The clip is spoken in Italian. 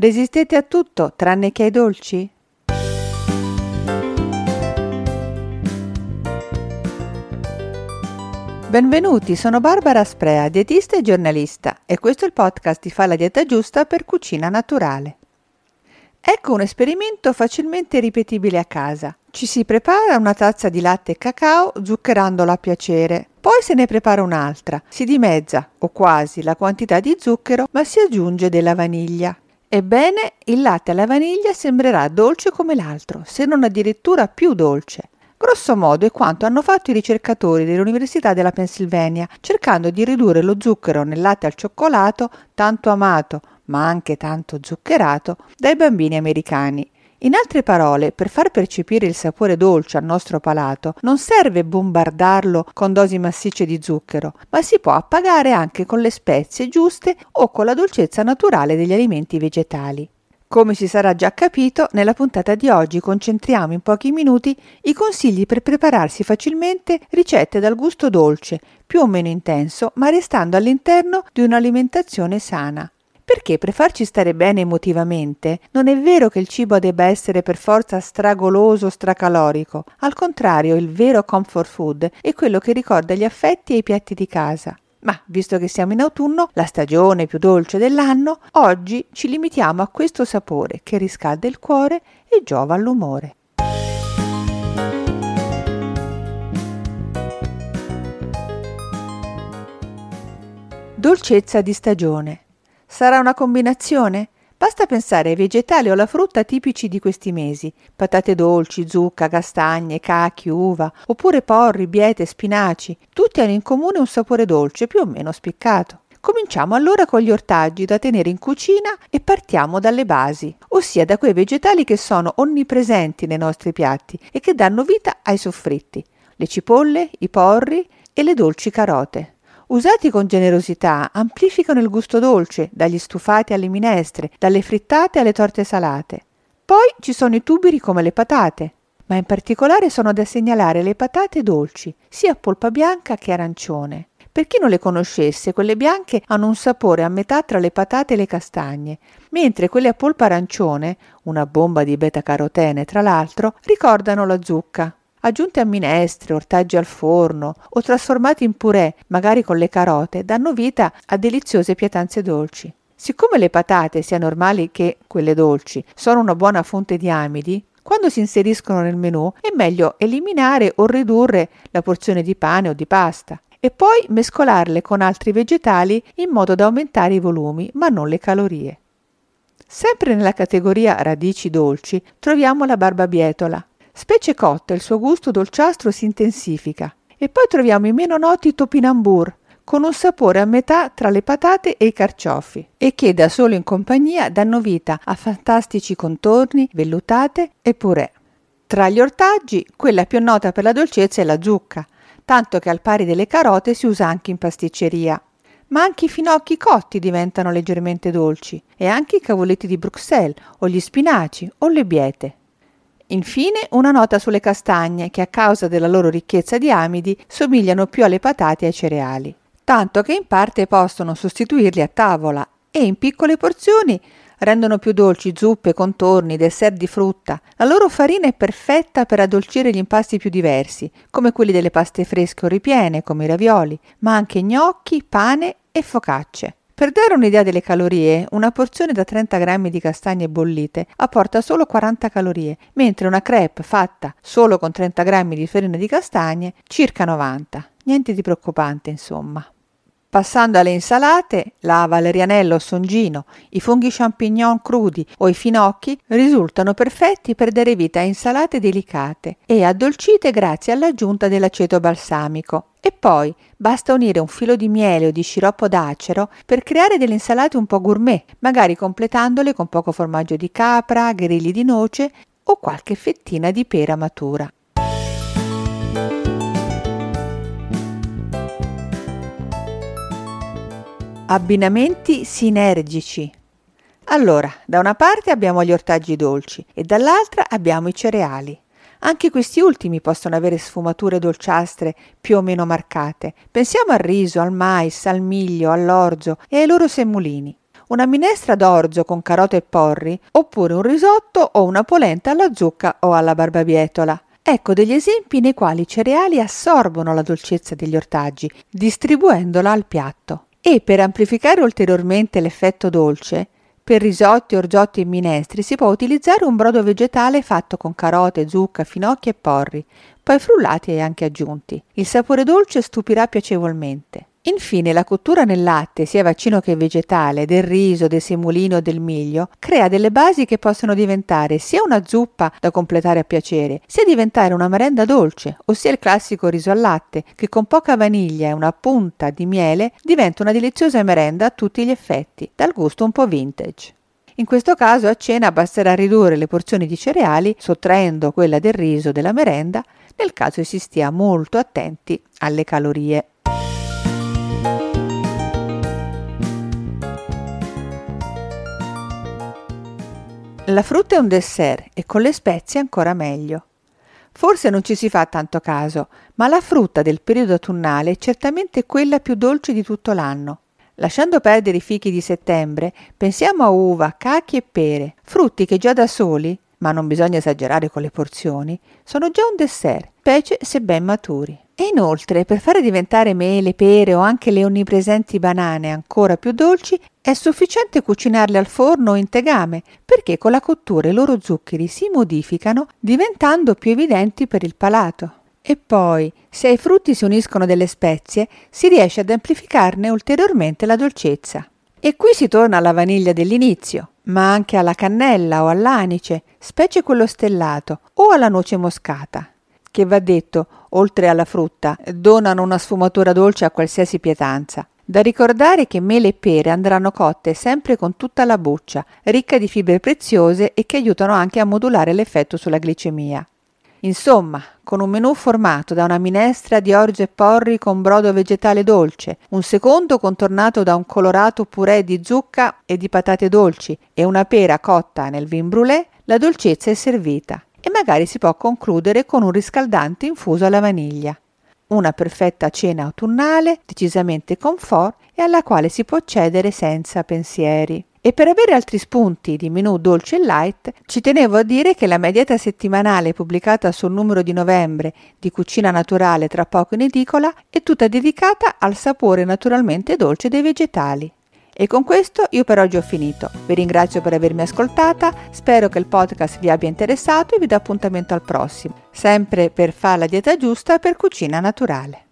Resistete a tutto tranne che ai dolci? Benvenuti, sono Barbara Sprea, dietista e giornalista e questo è il podcast di Fa la dieta giusta per cucina naturale. Ecco un esperimento facilmente ripetibile a casa. Ci si prepara una tazza di latte e cacao zuccherandolo a piacere. Poi se ne prepara un'altra. Si dimezza, o quasi, la quantità di zucchero, ma si aggiunge della vaniglia. Ebbene, il latte alla vaniglia sembrerà dolce come l'altro, se non addirittura più dolce. Grosso modo è quanto hanno fatto i ricercatori dell'Università della Pennsylvania, cercando di ridurre lo zucchero nel latte al cioccolato, tanto amato, ma anche tanto zuccherato, dai bambini americani. In altre parole, per far percepire il sapore dolce al nostro palato, non serve bombardarlo con dosi massicce di zucchero, ma si può appagare anche con le spezie giuste o con la dolcezza naturale degli alimenti vegetali. Come si sarà già capito, nella puntata di oggi concentriamo in pochi minuti i consigli per prepararsi facilmente ricette dal gusto dolce, più o meno intenso, ma restando all'interno di un'alimentazione sana. Perché per farci stare bene emotivamente non è vero che il cibo debba essere per forza stragoloso, stracalorico. Al contrario, il vero comfort food è quello che ricorda gli affetti e i piatti di casa. Ma visto che siamo in autunno, la stagione più dolce dell'anno, oggi ci limitiamo a questo sapore che riscalda il cuore e giova all'umore. Dolcezza di stagione. Sarà una combinazione? Basta pensare ai vegetali o alla frutta tipici di questi mesi: patate dolci, zucca, castagne, cachi, uva, oppure porri, biete, spinaci. Tutti hanno in comune un sapore dolce, più o meno spiccato. Cominciamo allora con gli ortaggi da tenere in cucina e partiamo dalle basi, ossia da quei vegetali che sono onnipresenti nei nostri piatti e che danno vita ai soffritti: le cipolle, i porri e le dolci carote. Usati con generosità, amplificano il gusto dolce, dagli stufati alle minestre, dalle frittate alle torte salate. Poi ci sono i tuberi come le patate, ma in particolare sono da segnalare le patate dolci, sia a polpa bianca che arancione. Per chi non le conoscesse, quelle bianche hanno un sapore a metà tra le patate e le castagne, mentre quelle a polpa arancione, una bomba di beta-carotene tra l'altro, ricordano la zucca. Aggiunte a minestre, ortaggi al forno o trasformati in purè, magari con le carote, danno vita a deliziose pietanze dolci. Siccome le patate, sia normali che quelle dolci, sono una buona fonte di amidi, quando si inseriscono nel menù è meglio eliminare o ridurre la porzione di pane o di pasta e poi mescolarle con altri vegetali in modo da aumentare i volumi, ma non le calorie. Sempre nella categoria radici dolci troviamo la barbabietola, Specie cotta il suo gusto dolciastro si intensifica. E poi troviamo i meno noti topinambur, con un sapore a metà tra le patate e i carciofi, e che da solo in compagnia danno vita a fantastici contorni, vellutate e purè. Tra gli ortaggi, quella più nota per la dolcezza è la zucca, tanto che al pari delle carote si usa anche in pasticceria. Ma anche i finocchi cotti diventano leggermente dolci, e anche i cavoletti di Bruxelles, o gli spinaci, o le biete. Infine una nota sulle castagne che a causa della loro ricchezza di amidi somigliano più alle patate e ai cereali, tanto che in parte possono sostituirli a tavola e in piccole porzioni rendono più dolci zuppe, contorni, dessert di frutta. La loro farina è perfetta per addolcire gli impasti più diversi, come quelli delle paste fresche o ripiene, come i ravioli, ma anche gnocchi, pane e focacce. Per dare un'idea delle calorie, una porzione da 30 g di castagne bollite apporta solo 40 calorie, mentre una crepe fatta solo con 30 g di farina di castagne circa 90. Niente di preoccupante, insomma. Passando alle insalate, la valerianella o songino, i funghi champignon crudi o i finocchi risultano perfetti per dare vita a insalate delicate e addolcite grazie all'aggiunta dell'aceto balsamico. E poi basta unire un filo di miele o di sciroppo d'acero per creare delle insalate un po' gourmet, magari completandole con poco formaggio di capra, grilli di noce o qualche fettina di pera matura. Abbinamenti sinergici. Allora, da una parte abbiamo gli ortaggi dolci e dall'altra abbiamo i cereali. Anche questi ultimi possono avere sfumature dolciastre più o meno marcate. Pensiamo al riso, al mais, al miglio, all'orzo e ai loro semolini. una minestra d'orzo con carote e porri, oppure un risotto o una polenta alla zucca o alla barbabietola. Ecco degli esempi nei quali i cereali assorbono la dolcezza degli ortaggi, distribuendola al piatto. E per amplificare ulteriormente l'effetto dolce, per risotti, orgiotti e minestri si può utilizzare un brodo vegetale fatto con carote, zucca, finocchi e porri, poi frullati e anche aggiunti. Il sapore dolce stupirà piacevolmente. Infine, la cottura nel latte, sia vaccino che vegetale, del riso, del semolino o del miglio, crea delle basi che possono diventare sia una zuppa da completare a piacere, sia diventare una merenda dolce, ossia il classico riso al latte, che con poca vaniglia e una punta di miele diventa una deliziosa merenda a tutti gli effetti, dal gusto un po' vintage. In questo caso a cena basterà ridurre le porzioni di cereali, sottraendo quella del riso della merenda, nel caso si stia molto attenti alle calorie. La frutta è un dessert e con le spezie ancora meglio. Forse non ci si fa tanto caso, ma la frutta del periodo autunnale è certamente quella più dolce di tutto l'anno. Lasciando perdere i fichi di settembre, pensiamo a uva, cachi e pere, frutti che già da soli, ma non bisogna esagerare con le porzioni, sono già un dessert, specie se ben maturi. E inoltre, per fare diventare mele, pere o anche le onnipresenti banane ancora più dolci, è sufficiente cucinarle al forno o in tegame, perché con la cottura i loro zuccheri si modificano diventando più evidenti per il palato. E poi, se ai frutti si uniscono delle spezie, si riesce ad amplificarne ulteriormente la dolcezza. E qui si torna alla vaniglia dell'inizio, ma anche alla cannella o all'anice, specie quello stellato, o alla noce moscata che va detto, oltre alla frutta, donano una sfumatura dolce a qualsiasi pietanza. Da ricordare che mele e pere andranno cotte sempre con tutta la buccia, ricca di fibre preziose e che aiutano anche a modulare l'effetto sulla glicemia. Insomma, con un menù formato da una minestra di orge e porri con brodo vegetale dolce, un secondo contornato da un colorato purè di zucca e di patate dolci e una pera cotta nel vin brûlé, la dolcezza è servita e magari si può concludere con un riscaldante infuso alla vaniglia. Una perfetta cena autunnale, decisamente comfort e alla quale si può accedere senza pensieri. E per avere altri spunti di menù dolce e light, ci tenevo a dire che la mia dieta settimanale pubblicata sul numero di novembre di Cucina Naturale tra poco in edicola è tutta dedicata al sapore naturalmente dolce dei vegetali. E con questo io per oggi ho finito. Vi ringrazio per avermi ascoltata, spero che il podcast vi abbia interessato e vi do appuntamento al prossimo, sempre per fare la dieta giusta per cucina naturale.